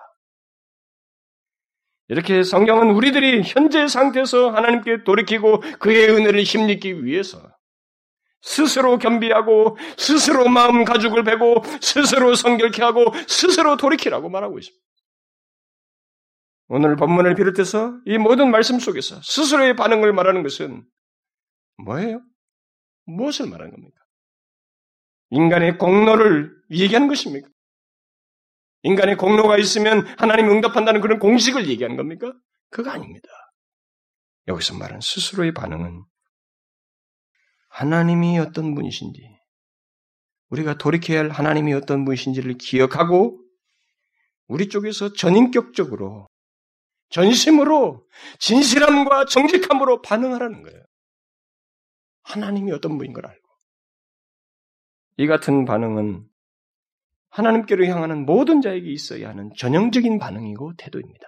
이렇게 성경은 우리들이 현재 상태에서 하나님께 돌이키고 그의 은혜를 힘입기 위해서 스스로 겸비하고 스스로 마음 가죽을 베고 스스로 성결케 하고 스스로 돌이키라고 말하고 있습니다. 오늘 본문을 비롯해서 이 모든 말씀 속에서 스스로의 반응을 말하는 것은 뭐예요? 무엇을 말하는 겁니까? 인간의 공로를 얘기하는 것입니까? 인간의 공로가 있으면 하나님이 응답한다는 그런 공식을 얘기하는 겁니까? 그거 아닙니다. 여기서 말하는 스스로의 반응은 하나님이 어떤 분이신지, 우리가 돌이켜야 할 하나님이 어떤 분이신지를 기억하고 우리 쪽에서 전인격적으로, 전심으로, 진실함과 정직함으로 반응하라는 거예요. 하나님이 어떤 분인 걸 알고. 이 같은 반응은 하나님께로 향하는 모든 자에게 있어야 하는 전형적인 반응이고 태도입니다.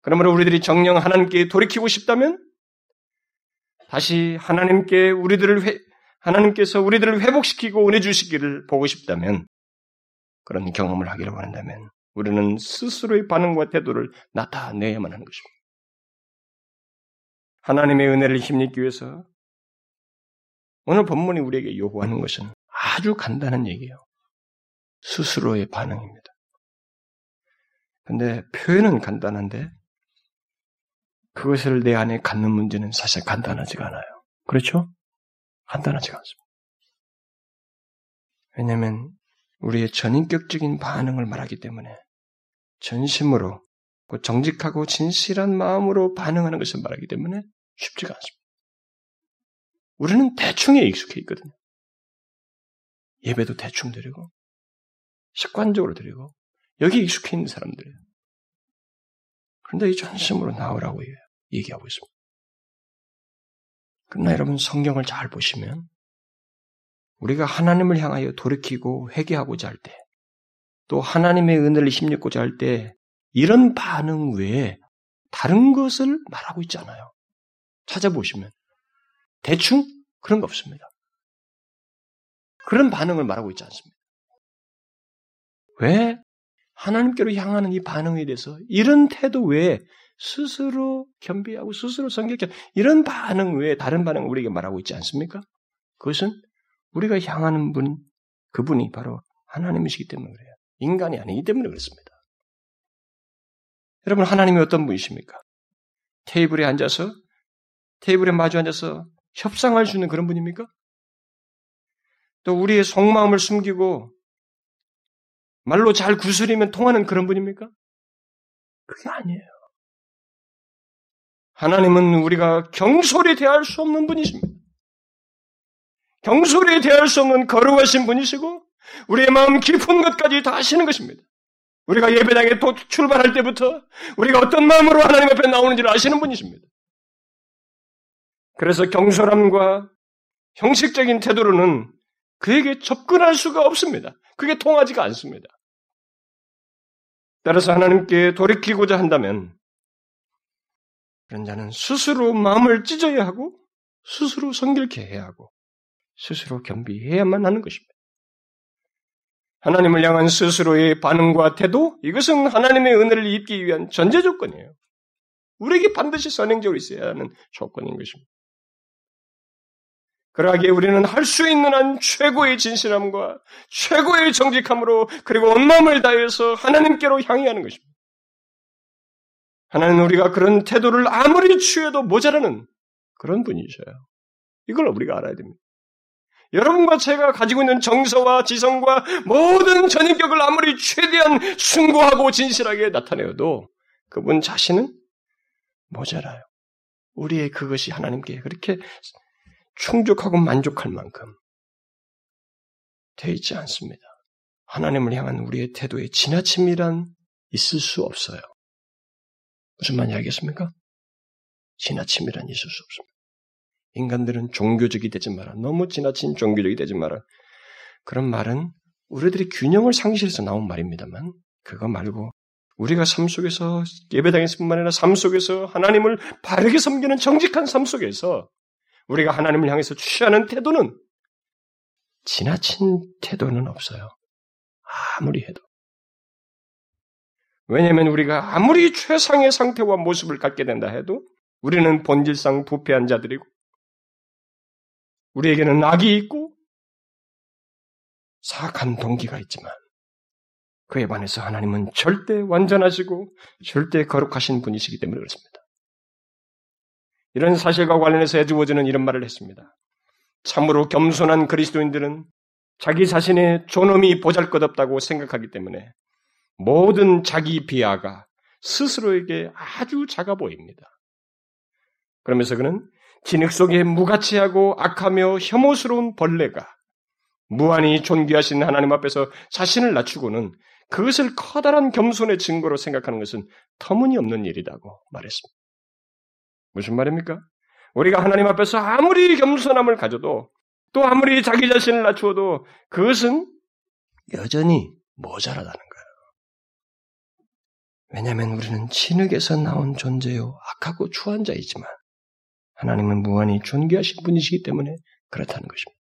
그러므로 우리들이 정령 하나님께 돌이키고 싶다면 다시 하나님께 우리들을 회, 하나님께서 우리들을 회복시키고 은혜 주시기를 보고 싶다면 그런 경험을 하기를 원한다면 우리는 스스로의 반응과 태도를 나타내야만 하는 것입니다. 하나님의 은혜를 힘입기 위해서 오늘 본문이 우리에게 요구하는 것은 아주 간단한 얘기예요. 스스로의 반응입니다. 근데 표현은 간단한데 그것을 내 안에 갖는 문제는 사실 간단하지가 않아요. 그렇죠? 간단하지가 않습니다. 왜냐하면 우리의 전인격적인 반응을 말하기 때문에 전심으로 정직하고 진실한 마음으로 반응하는 것을 말하기 때문에 쉽지가 않습니다. 우리는 대충에 익숙해 있거든요. 예배도 대충 드리고 습관적으로 드리고 여기 익숙해 있는 사람들이에요. 그런데 이 전심으로 나오라고 얘기하고 있습니다. 그러나 여러분 성경을 잘 보시면 우리가 하나님을 향하여 돌이키고 회개하고자 할 때, 또 하나님의 은혜를 힘입고자 할 때, 이런 반응 외에 다른 것을 말하고 있지 않아요. 찾아보시면. 대충 그런 거 없습니다. 그런 반응을 말하고 있지 않습니다. 왜 하나님께로 향하는 이 반응에 대해서 이런 태도 외에 스스로 겸비하고 스스로 성격해 이런 반응 외에 다른 반응을 우리에게 말하고 있지 않습니까? 그것은 우리가 향하는 분, 그분이 바로 하나님이시기 때문에 그래요. 인간이 아니기 때문에 그렇습니다. 여러분, 하나님이 어떤 분이십니까? 테이블에 앉아서 테이블에 마주 앉아서 협상할 수 있는 그런 분입니까? 또 우리의 속마음을 숨기고 말로 잘 구슬이면 통하는 그런 분입니까? 그게 아니에요. 하나님은 우리가 경솔히 대할 수 없는 분이십니다. 경솔히 대할 수 없는 거룩하신 분이시고 우리의 마음 깊은 것까지 다 아시는 것입니다. 우리가 예배당에 또 출발할 때부터 우리가 어떤 마음으로 하나님 앞에 나오는지를 아시는 분이십니다. 그래서 경솔함과 형식적인 태도로는 그에게 접근할 수가 없습니다. 그게 통하지가 않습니다. 따라서 하나님께 돌이키고자 한다면 그런 자는 스스로 마음을 찢어야 하고 스스로 성결케 해야 하고 스스로 겸비해야만 하는 것입니다. 하나님을 향한 스스로의 반응과 태도 이것은 하나님의 은혜를 입기 위한 전제 조건이에요. 우리에게 반드시 선행적으로 있어야 하는 조건인 것입니다. 그러하기에 우리는 할 수 있는 한 최고의 진실함과 최고의 정직함으로 그리고 온 마음을 다해서 하나님께로 향해 하는 것입니다. 하나님은 우리가 그런 태도를 아무리 취해도 모자라는 그런 분이셔요. 이걸 우리가 알아야 됩니다. 여러분과 제가 가지고 있는 정서와 지성과 모든 전인격을 아무리 최대한 숭고하고 진실하게 나타내어도 그분 자신은 모자라요. 우리의 그것이 하나님께 그렇게 충족하고 만족할 만큼 되어 있지 않습니다. 하나님을 향한 우리의 태도에 지나침이란 있을 수 없어요. 무슨 말인지 알겠습니까? 지나침이란 있을 수 없습니다. 인간들은 종교적이 되지 마라. 너무 지나친 종교적이 되지 마라. 그런 말은 우리들이 균형을 상실해서 나온 말입니다만 그거 말고 우리가 삶 속에서 예배당에서뿐만 아니라 삶 속에서 하나님을 바르게 섬기는 정직한 삶 속에서 우리가 하나님을 향해서 취하는 태도는 지나친 태도는 없어요. 아무리 해도. 왜냐하면 우리가 아무리 최상의 상태와 모습을 갖게 된다 해도 우리는 본질상 부패한 자들이고 우리에게는 악이 있고 사악한 동기가 있지만 그에 반해서 하나님은 절대 완전하시고 절대 거룩하신 분이시기 때문에 그렇습니다. 이런 사실과 관련해서 에드워즈는 이런 말을 했습니다. 참으로 겸손한 그리스도인들은 자기 자신의 존엄이 보잘것없다고 생각하기 때문에 모든 자기 비하가 스스로에게 아주 작아 보입니다. 그러면서 그는 진흙 속에 무가치하고 악하며 혐오스러운 벌레가 무한히 존귀하신 하나님 앞에서 자신을 낮추고는 그것을 커다란 겸손의 증거로 생각하는 것은 터무니없는 일이라고 말했습니다. 무슨 말입니까? 우리가 하나님 앞에서 아무리 겸손함을 가져도 또 아무리 자기 자신을 낮추어도 그것은 여전히 모자라다는 거예요. 왜냐하면 우리는 진흙에서 나온 존재요 악하고 추한 자이지만 하나님은 무한히 존귀하신 분이시기 때문에 그렇다는 것입니다.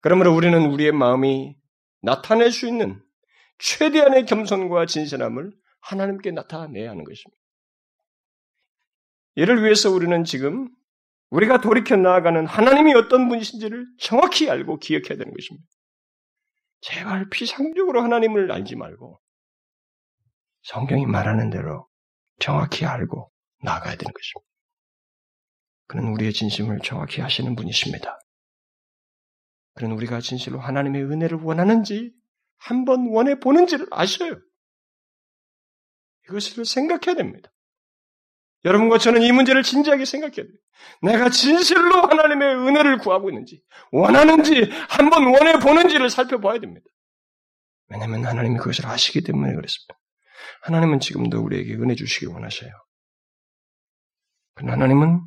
그러므로 우리는 우리의 마음이 나타낼 수 있는 최대한의 겸손과 진실함을 하나님께 나타내야 하는 것입니다. 이를 위해서 우리는 지금 우리가 돌이켜 나아가는 하나님이 어떤 분이신지를 정확히 알고 기억해야 되는 것입니다. 제발 피상적으로 하나님을 알지 말고 성경이 말하는 대로 정확히 알고 나아가야 되는 것입니다. 그는 우리의 진심을 정확히 하시는 분이십니다. 그는 우리가 진실로 하나님의 은혜를 원하는지 한번 원해 보는지를 아셔요. 이것을 생각해야 됩니다. 여러분과 저는 이 문제를 진지하게 생각해야 돼요. 내가 진실로 하나님의 은혜를 구하고 있는지, 원하는지, 한번 원해 보는지를 살펴봐야 됩니다. 왜냐하면 하나님이 그것을 아시기 때문에 그렇습니다. 하나님은 지금도 우리에게 은혜 주시기 원하셔요. 그러나 하나님은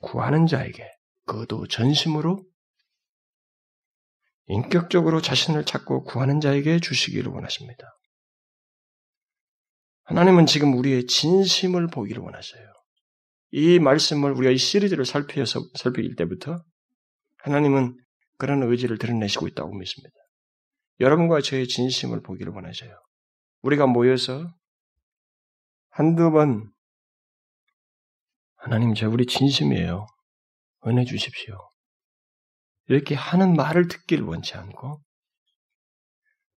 구하는 자에게 그도 전심으로 인격적으로 자신을 찾고 구하는 자에게 주시기를 원하십니다. 하나님은 지금 우리의 진심을 보기를 원하셔요. 이 말씀을 우리가 이 시리즈를 살펴서 살필 때부터 하나님은 그런 의지를 드러내시고 있다고 믿습니다. 여러분과 저의 진심을 보기를 원하셔요. 우리가 모여서 한두 번 하나님 저 우리 진심이에요. 은혜 주십시오. 이렇게 하는 말을 듣기를 원치 않고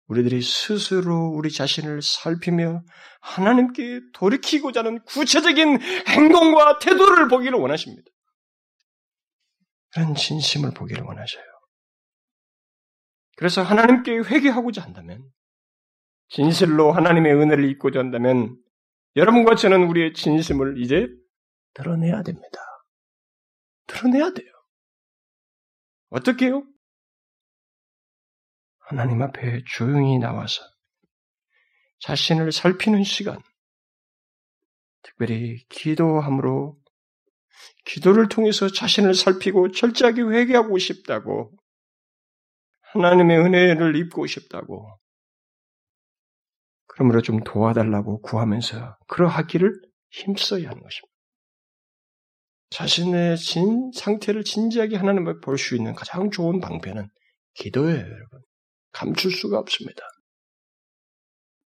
우리들이 스스로 우리 자신을 살피며 하나님께 돌이키고자 하는 구체적인 행동과 태도를 보기를 원하십니다. 그런 진심을 보기를 원하셔요. 그래서 하나님께 회개하고자 한다면, 진실로 하나님의 은혜를 입고자 한다면, 여러분과 저는 우리의 진심을 이제 드러내야 됩니다. 드러내야 돼요. 어떻게요? 하나님 앞에 조용히 나와서 자신을 살피는 시간, 특별히 기도함으로 기도를 통해서 자신을 살피고 철저하게 회개하고 싶다고 하나님의 은혜를 입고 싶다고 그러므로 좀 도와달라고 구하면서 그러하기를 힘써야 하는 것입니다. 자신의 진 상태를 진지하게 하나님을 볼수 있는 가장 좋은 방편은 기도예요, 여러분. 감출 수가 없습니다.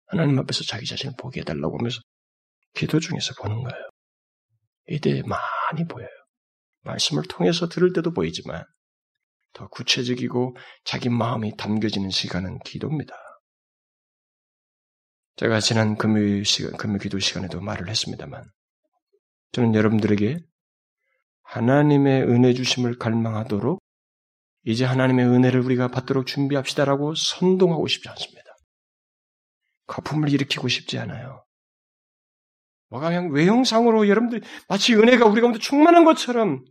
하나님 앞에서 자기 자신을 보게 해달라고 하면서 기도 중에서 보는 거예요. 이때 많이 보여요. 말씀을 통해서 들을 때도 보이지만 더 구체적이고 자기 마음이 담겨지는 시간은 기도입니다. 제가 지난 금요일 시간, 금요 기도 시간에도 말을 했습니다만 저는 여러분들에게 하나님의 은혜 주심을 갈망하도록 이제 하나님의 은혜를 우리가 받도록 준비합시다라고 선동하고 싶지 않습니다. 거품을 일으키고 싶지 않아요. 뭐가 그냥 외형상으로 여러분들 마치 은혜가 우리 가운데 충만한 것처럼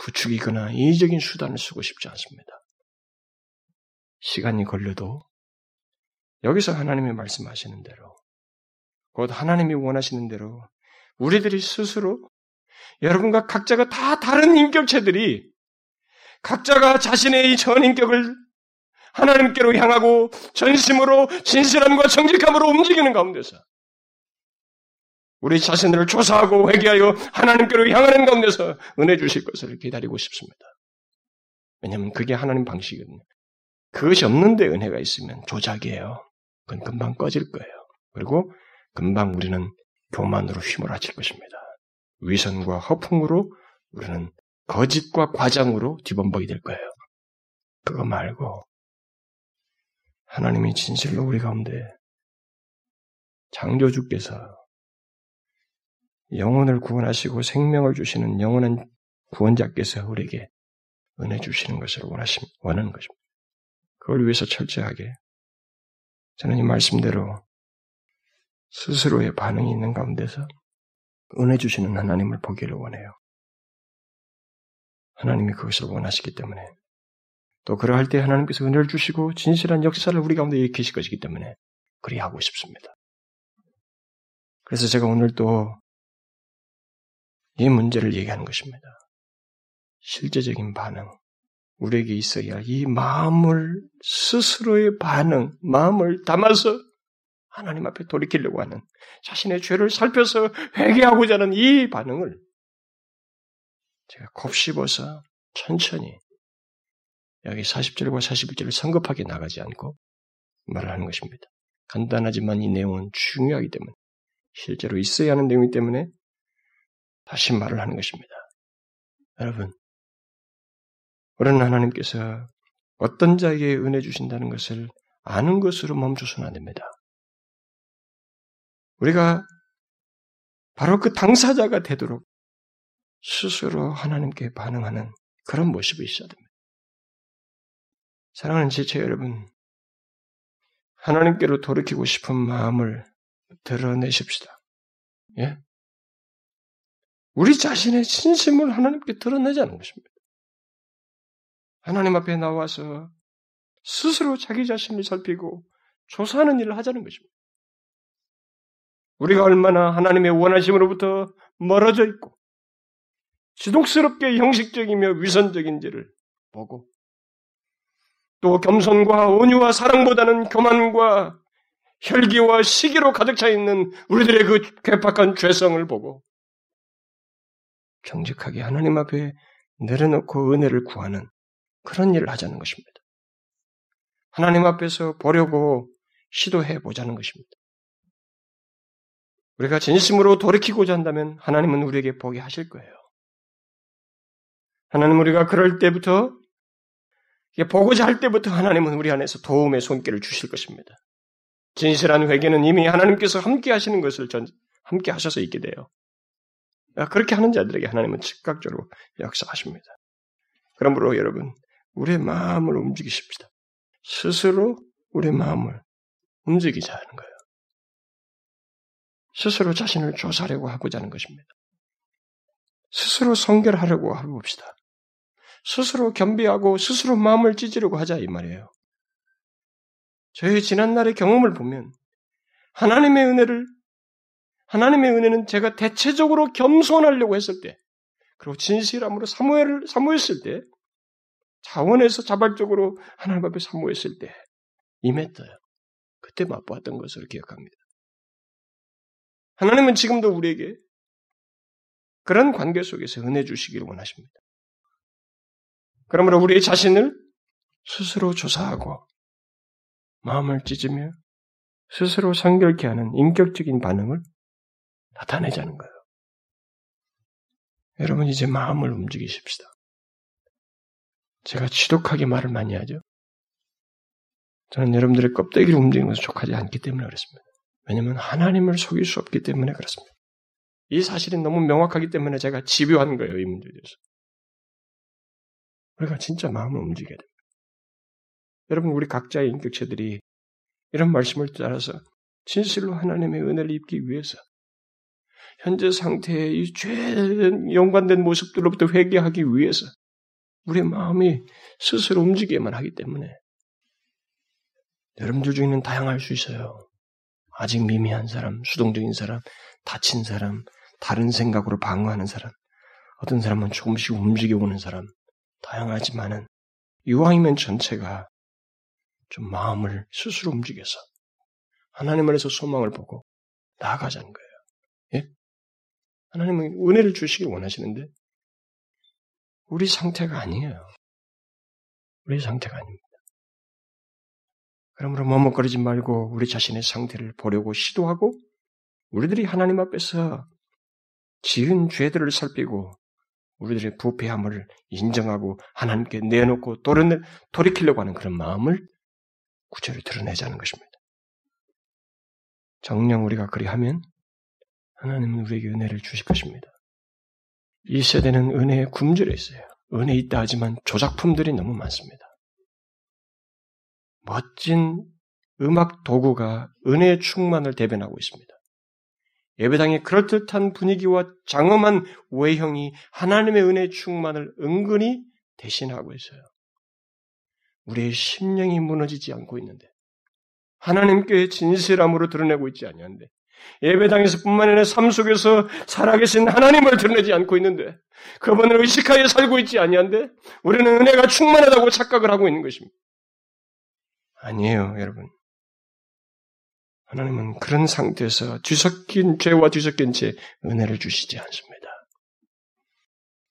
부추기거나 이의적인 수단을 쓰고 싶지 않습니다. 시간이 걸려도 여기서 하나님이 말씀하시는 대로 곧 하나님이 원하시는 대로 우리들이 스스로 여러분과 각자가 다 다른 인격체들이 각자가 자신의 이 전인격을 하나님께로 향하고 전심으로 진실함과 정직함으로 움직이는 가운데서 우리 자신들을 조사하고 회개하여 하나님께로 향하는 가운데서 은혜 주실 것을 기다리고 싶습니다. 왜냐하면 그게 하나님 방식이거든요. 그것이 없는데 은혜가 있으면 조작이에요. 그건 금방 꺼질 거예요. 그리고 금방 우리는 교만으로 휘몰아칠 것입니다. 위선과 허풍으로 우리는 거짓과 과장으로 뒤범벅이 될 거예요. 그거 말고 하나님이 진실로 우리 가운데 장조주께서 영혼을 구원하시고 생명을 주시는 영원한 구원자께서 우리에게 은혜 주시는 것을 원하심, 원하는 것입니다. 그걸 위해서 철저하게 저는 이 말씀대로 스스로의 반응이 있는 가운데서 은혜 주시는 하나님을 보기를 원해요. 하나님이 그것을 원하시기 때문에 또 그러할 때 하나님께서 은혜를 주시고 진실한 역사를 우리 가운데 일으키실 것이기 때문에 그리 하고 싶습니다. 그래서 제가 오늘 또 이 문제를 얘기하는 것입니다. 실제적인 반응, 우리에게 있어야 할 이 마음을 스스로의 반응, 마음을 담아서 하나님 앞에 돌이키려고 하는 자신의 죄를 살펴서 회개하고자 하는 이 반응을 제가 곱씹어서 천천히 여기 40절과 41절을 성급하게 나가지 않고 말을 하는 것입니다. 간단하지만 이 내용은 중요하기 때문에 실제로 있어야 하는 내용이기 때문에 다시 말을 하는 것입니다. 여러분, 우리는 하나님께서 어떤 자에게 은혜 주신다는 것을 아는 것으로 멈춰서는 안 됩니다. 우리가 바로 그 당사자가 되도록 스스로 하나님께 반응하는 그런 모습이 있어야 됩니다. 사랑하는 지체 여러분, 하나님께로 돌이키고 싶은 마음을 드러내십시다. 예? 우리 자신의 진심을 하나님께 드러내자는 것입니다. 하나님 앞에 나와서 스스로 자기 자신을 살피고 조사하는 일을 하자는 것입니다. 우리가 얼마나 하나님의 원하심으로부터 멀어져 있고 지독스럽게 형식적이며 위선적인지를 보고 또 겸손과 온유와 사랑보다는 교만과 혈기와 시기로 가득 차 있는 우리들의 그 괴팍한 죄성을 보고 정직하게 하나님 앞에 내려놓고 은혜를 구하는 그런 일을 하자는 것입니다. 하나님 앞에서 보려고 시도해 보자는 것입니다. 우리가 진심으로 돌이키고자 한다면 하나님은 우리에게 보게 하실 거예요. 하나님 우리가 그럴 때부터 보고자 할 때부터 하나님은 우리 안에서 도움의 손길을 주실 것입니다. 진실한 회개는 이미 하나님께서 함께 하시는 것을 전 함께 하셔서 있게 돼요. 그렇게 하는 자들에게 하나님은 즉각적으로 역사하십니다. 그러므로 여러분, 우리의 마음을 움직이십시다. 스스로 우리의 마음을 움직이자 하는 거예요. 스스로 자신을 조사하려고 하고자 하는 것입니다. 스스로 성결하려고 해봅시다. 스스로 겸비하고 스스로 마음을 찢으려고 하자 이 말이에요. 저희 지난날의 경험을 보면 하나님의 은혜를 하나님의 은혜는 제가 대체적으로 겸손하려고 했을 때 그리고 진실함으로 사모를 사모했을 때 자원에서 자발적으로 하나님 앞에 사모했을 때 임했어요. 그때 맛보았던 것을 기억합니다. 하나님은 지금도 우리에게 그런 관계 속에서 은혜 주시기를 원하십니다. 그러므로 우리 자신을 스스로 조사하고 마음을 찢으며 스스로 성결케 하는 인격적인 반응을 나타내자는 거예요. 여러분 이제 마음을 움직이십시다. 제가 지독하게 말을 많이 하죠. 저는 여러분들의 껍데기를 움직이는 것을 족하지 않기 때문에 그렇습니다. 왜냐하면 하나님을 속일 수 없기 때문에 그렇습니다. 이 사실이 너무 명확하기 때문에 제가 집요한 거예요, 이 문제에 대해서. 우리가 진짜 마음을 움직여야 됩니다. 여러분, 우리 각자의 인격체들이 이런 말씀을 따라서 진실로 하나님의 은혜를 입기 위해서 현재 상태의 이 죄된 연관된 모습들로부터 회개하기 위해서 우리의 마음이 스스로 움직여야만 하기 때문에 여러분들 중에는 다양할 수 있어요. 아직 미미한 사람, 수동적인 사람, 다친 사람, 다른 생각으로 방어하는 사람, 어떤 사람은 조금씩 움직여오는 사람, 다양하지만은 이왕이면 전체가 좀 마음을 스스로 움직여서 하나님 안에서 소망을 보고 나아가자는 거예요. 예? 하나님은 은혜를 주시길 원하시는데 우리 상태가 아니에요. 우리 상태가 아닙니다. 그러므로 머뭇거리지 말고 우리 자신의 상태를 보려고 시도하고 우리들이 하나님 앞에서 지은 죄들을 살피고 우리들의 부패함을 인정하고 하나님께 내놓고 돌을, 돌이키려고 하는 그런 마음을 구체로 드러내자는 것입니다. 정녕 우리가 그리하면 하나님은 우리에게 은혜를 주실 것입니다. 이 세대는 은혜에 굶주려 있어요. 은혜 있다 하지만 조작품들이 너무 많습니다. 멋진 음악 도구가 은혜의 충만을 대변하고 있습니다. 예배당의 그럴듯한 분위기와 장엄한 외형이 하나님의 은혜의 충만을 은근히 대신하고 있어요. 우리의 심령이 무너지지 않고 있는데 하나님께 진실함으로 드러내고 있지 아니한데 예배당에서뿐만 아니라 삶 속에서 살아계신 하나님을 드러내지 않고 있는데 그분을 의식하여 살고 있지 아니한데 우리는 은혜가 충만하다고 착각을 하고 있는 것입니다. 아니에요, 여러분. 하나님은 그런 상태에서 뒤섞인 죄와 뒤섞인 죄 은혜를 주시지 않습니다.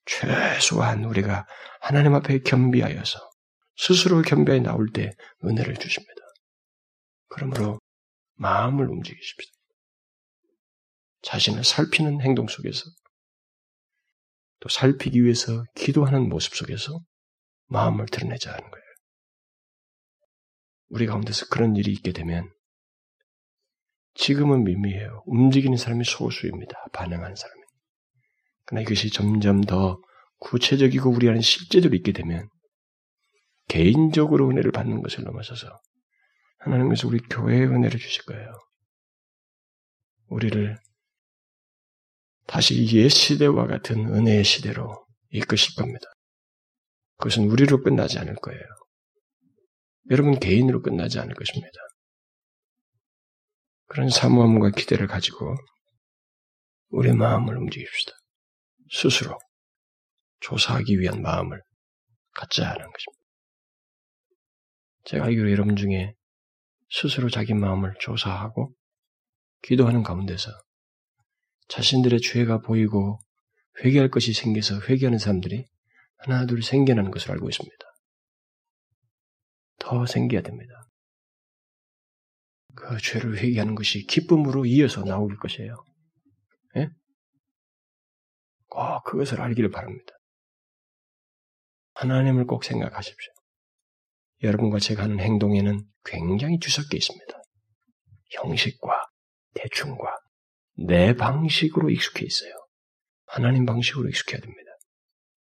최소한 우리가 하나님 앞에 겸비하여서 스스로 겸비하여 나올 때 은혜를 주십니다. 그러므로 마음을 움직이십시오. 자신을 살피는 행동 속에서 또 살피기 위해서 기도하는 모습 속에서 마음을 드러내자 하는 거예요. 우리 가운데서 그런 일이 있게 되면 지금은 미미해요. 움직이는 사람이 소수입니다. 반응하는 사람이. 그러나 이것이 점점 더 구체적이고 우리 안에 실제적으로 있게 되면 개인적으로 은혜를 받는 것을 넘어서서 하나님께서 우리 교회에 은혜를 주실 거예요. 우리를 다시 옛 시대와 같은 은혜의 시대로 이끄실 겁니다. 그것은 우리로 끝나지 않을 거예요. 여러분 개인으로 끝나지 않을 것입니다. 그런 사모함과 기대를 가지고 우리 마음을 움직입시다. 스스로 조사하기 위한 마음을 갖자 하는 것입니다. 제가 알기로 여러분 중에 스스로 자기 마음을 조사하고 기도하는 가운데서 자신들의 죄가 보이고 회개할 것이 생겨서 회개하는 사람들이 하나 둘 생겨나는 것을 알고 있습니다. 더 생겨야 됩니다. 그 죄를 회개하는 것이 기쁨으로 이어서 나올 것이에요. 예? 꼭 그것을 알기를 바랍니다. 하나님을 꼭 생각하십시오. 여러분과 제가 하는 행동에는 굉장히 뒤섞여 있습니다. 형식과 대충과 내 방식으로 익숙해 있어요. 하나님 방식으로 익숙해야 됩니다.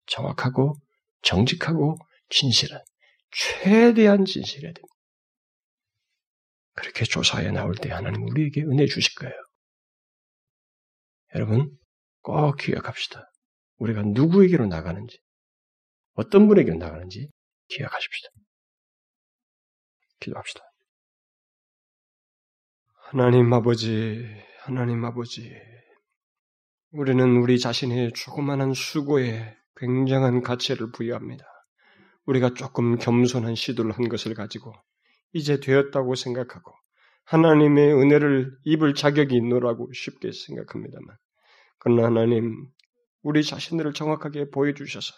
정확하고 정직하고 진실한 최대한 진실해야 됩니다. 그렇게 조사에 나올 때 하나님 우리에게 은혜 주실 거예요. 여러분 꼭 기억합시다. 우리가 누구에게로 나가는지 어떤 분에게로 나가는지 기억하십시다. 기도합시다. 하나님 아버지, 하나님 아버지, 우리는 우리 자신의 조그마한 수고에 굉장한 가치를 부여합니다. 우리가 조금 겸손한 시도를 한 것을 가지고 이제 되었다고 생각하고 하나님의 은혜를 입을 자격이 있노라고 쉽게 생각합니다만 그러나 하나님 우리 자신들을 정확하게 보여주셔서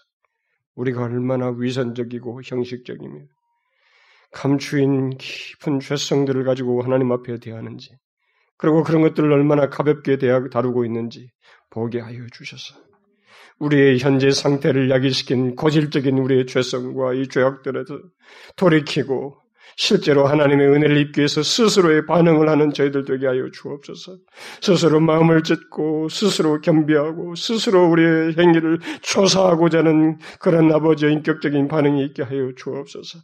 우리가 얼마나 위선적이고 형식적이며 감추인 깊은 죄성들을 가지고 하나님 앞에 대하는지 그리고 그런 것들을 얼마나 가볍게 다루고 있는지 보게 하여 주셔서 우리의 현재 상태를 야기시킨 고질적인 우리의 죄성과 이 죄악들에서 돌이키고 실제로 하나님의 은혜를 입기 위해서 스스로의 반응을 하는 저희들 되게 하여 주옵소서. 스스로 마음을 찢고 스스로 겸비하고 스스로 우리의 행위를 조사하고자 하는 그런 아버지의 인격적인 반응이 있게 하여 주옵소서.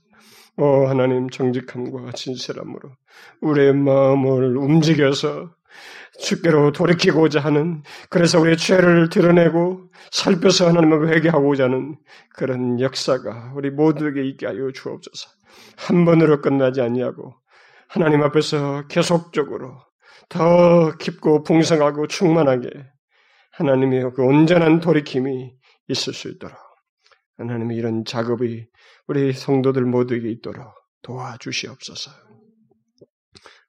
오 하나님 정직함과 진실함으로 우리의 마음을 움직여서 주께로 돌이키고자 하는 그래서 우리의 죄를 드러내고 살펴서 하나님을 회개하고자 하는 그런 역사가 우리 모두에게 있게 하여 주옵소서. 한 번으로 끝나지 아니하고 하나님 앞에서 계속적으로 더 깊고 풍성하고 충만하게 하나님의 그 온전한 돌이킴이 있을 수 있도록 하나님의 이런 작업이 우리 성도들 모두에게 있도록 도와주시옵소서.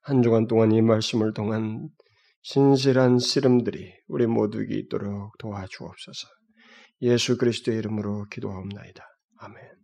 한 주간 동안 이 말씀을 통한 신실한 씨름들이 우리 모두에게 있도록 도와주옵소서. 예수 그리스도의 이름으로 기도하옵나이다. 아멘.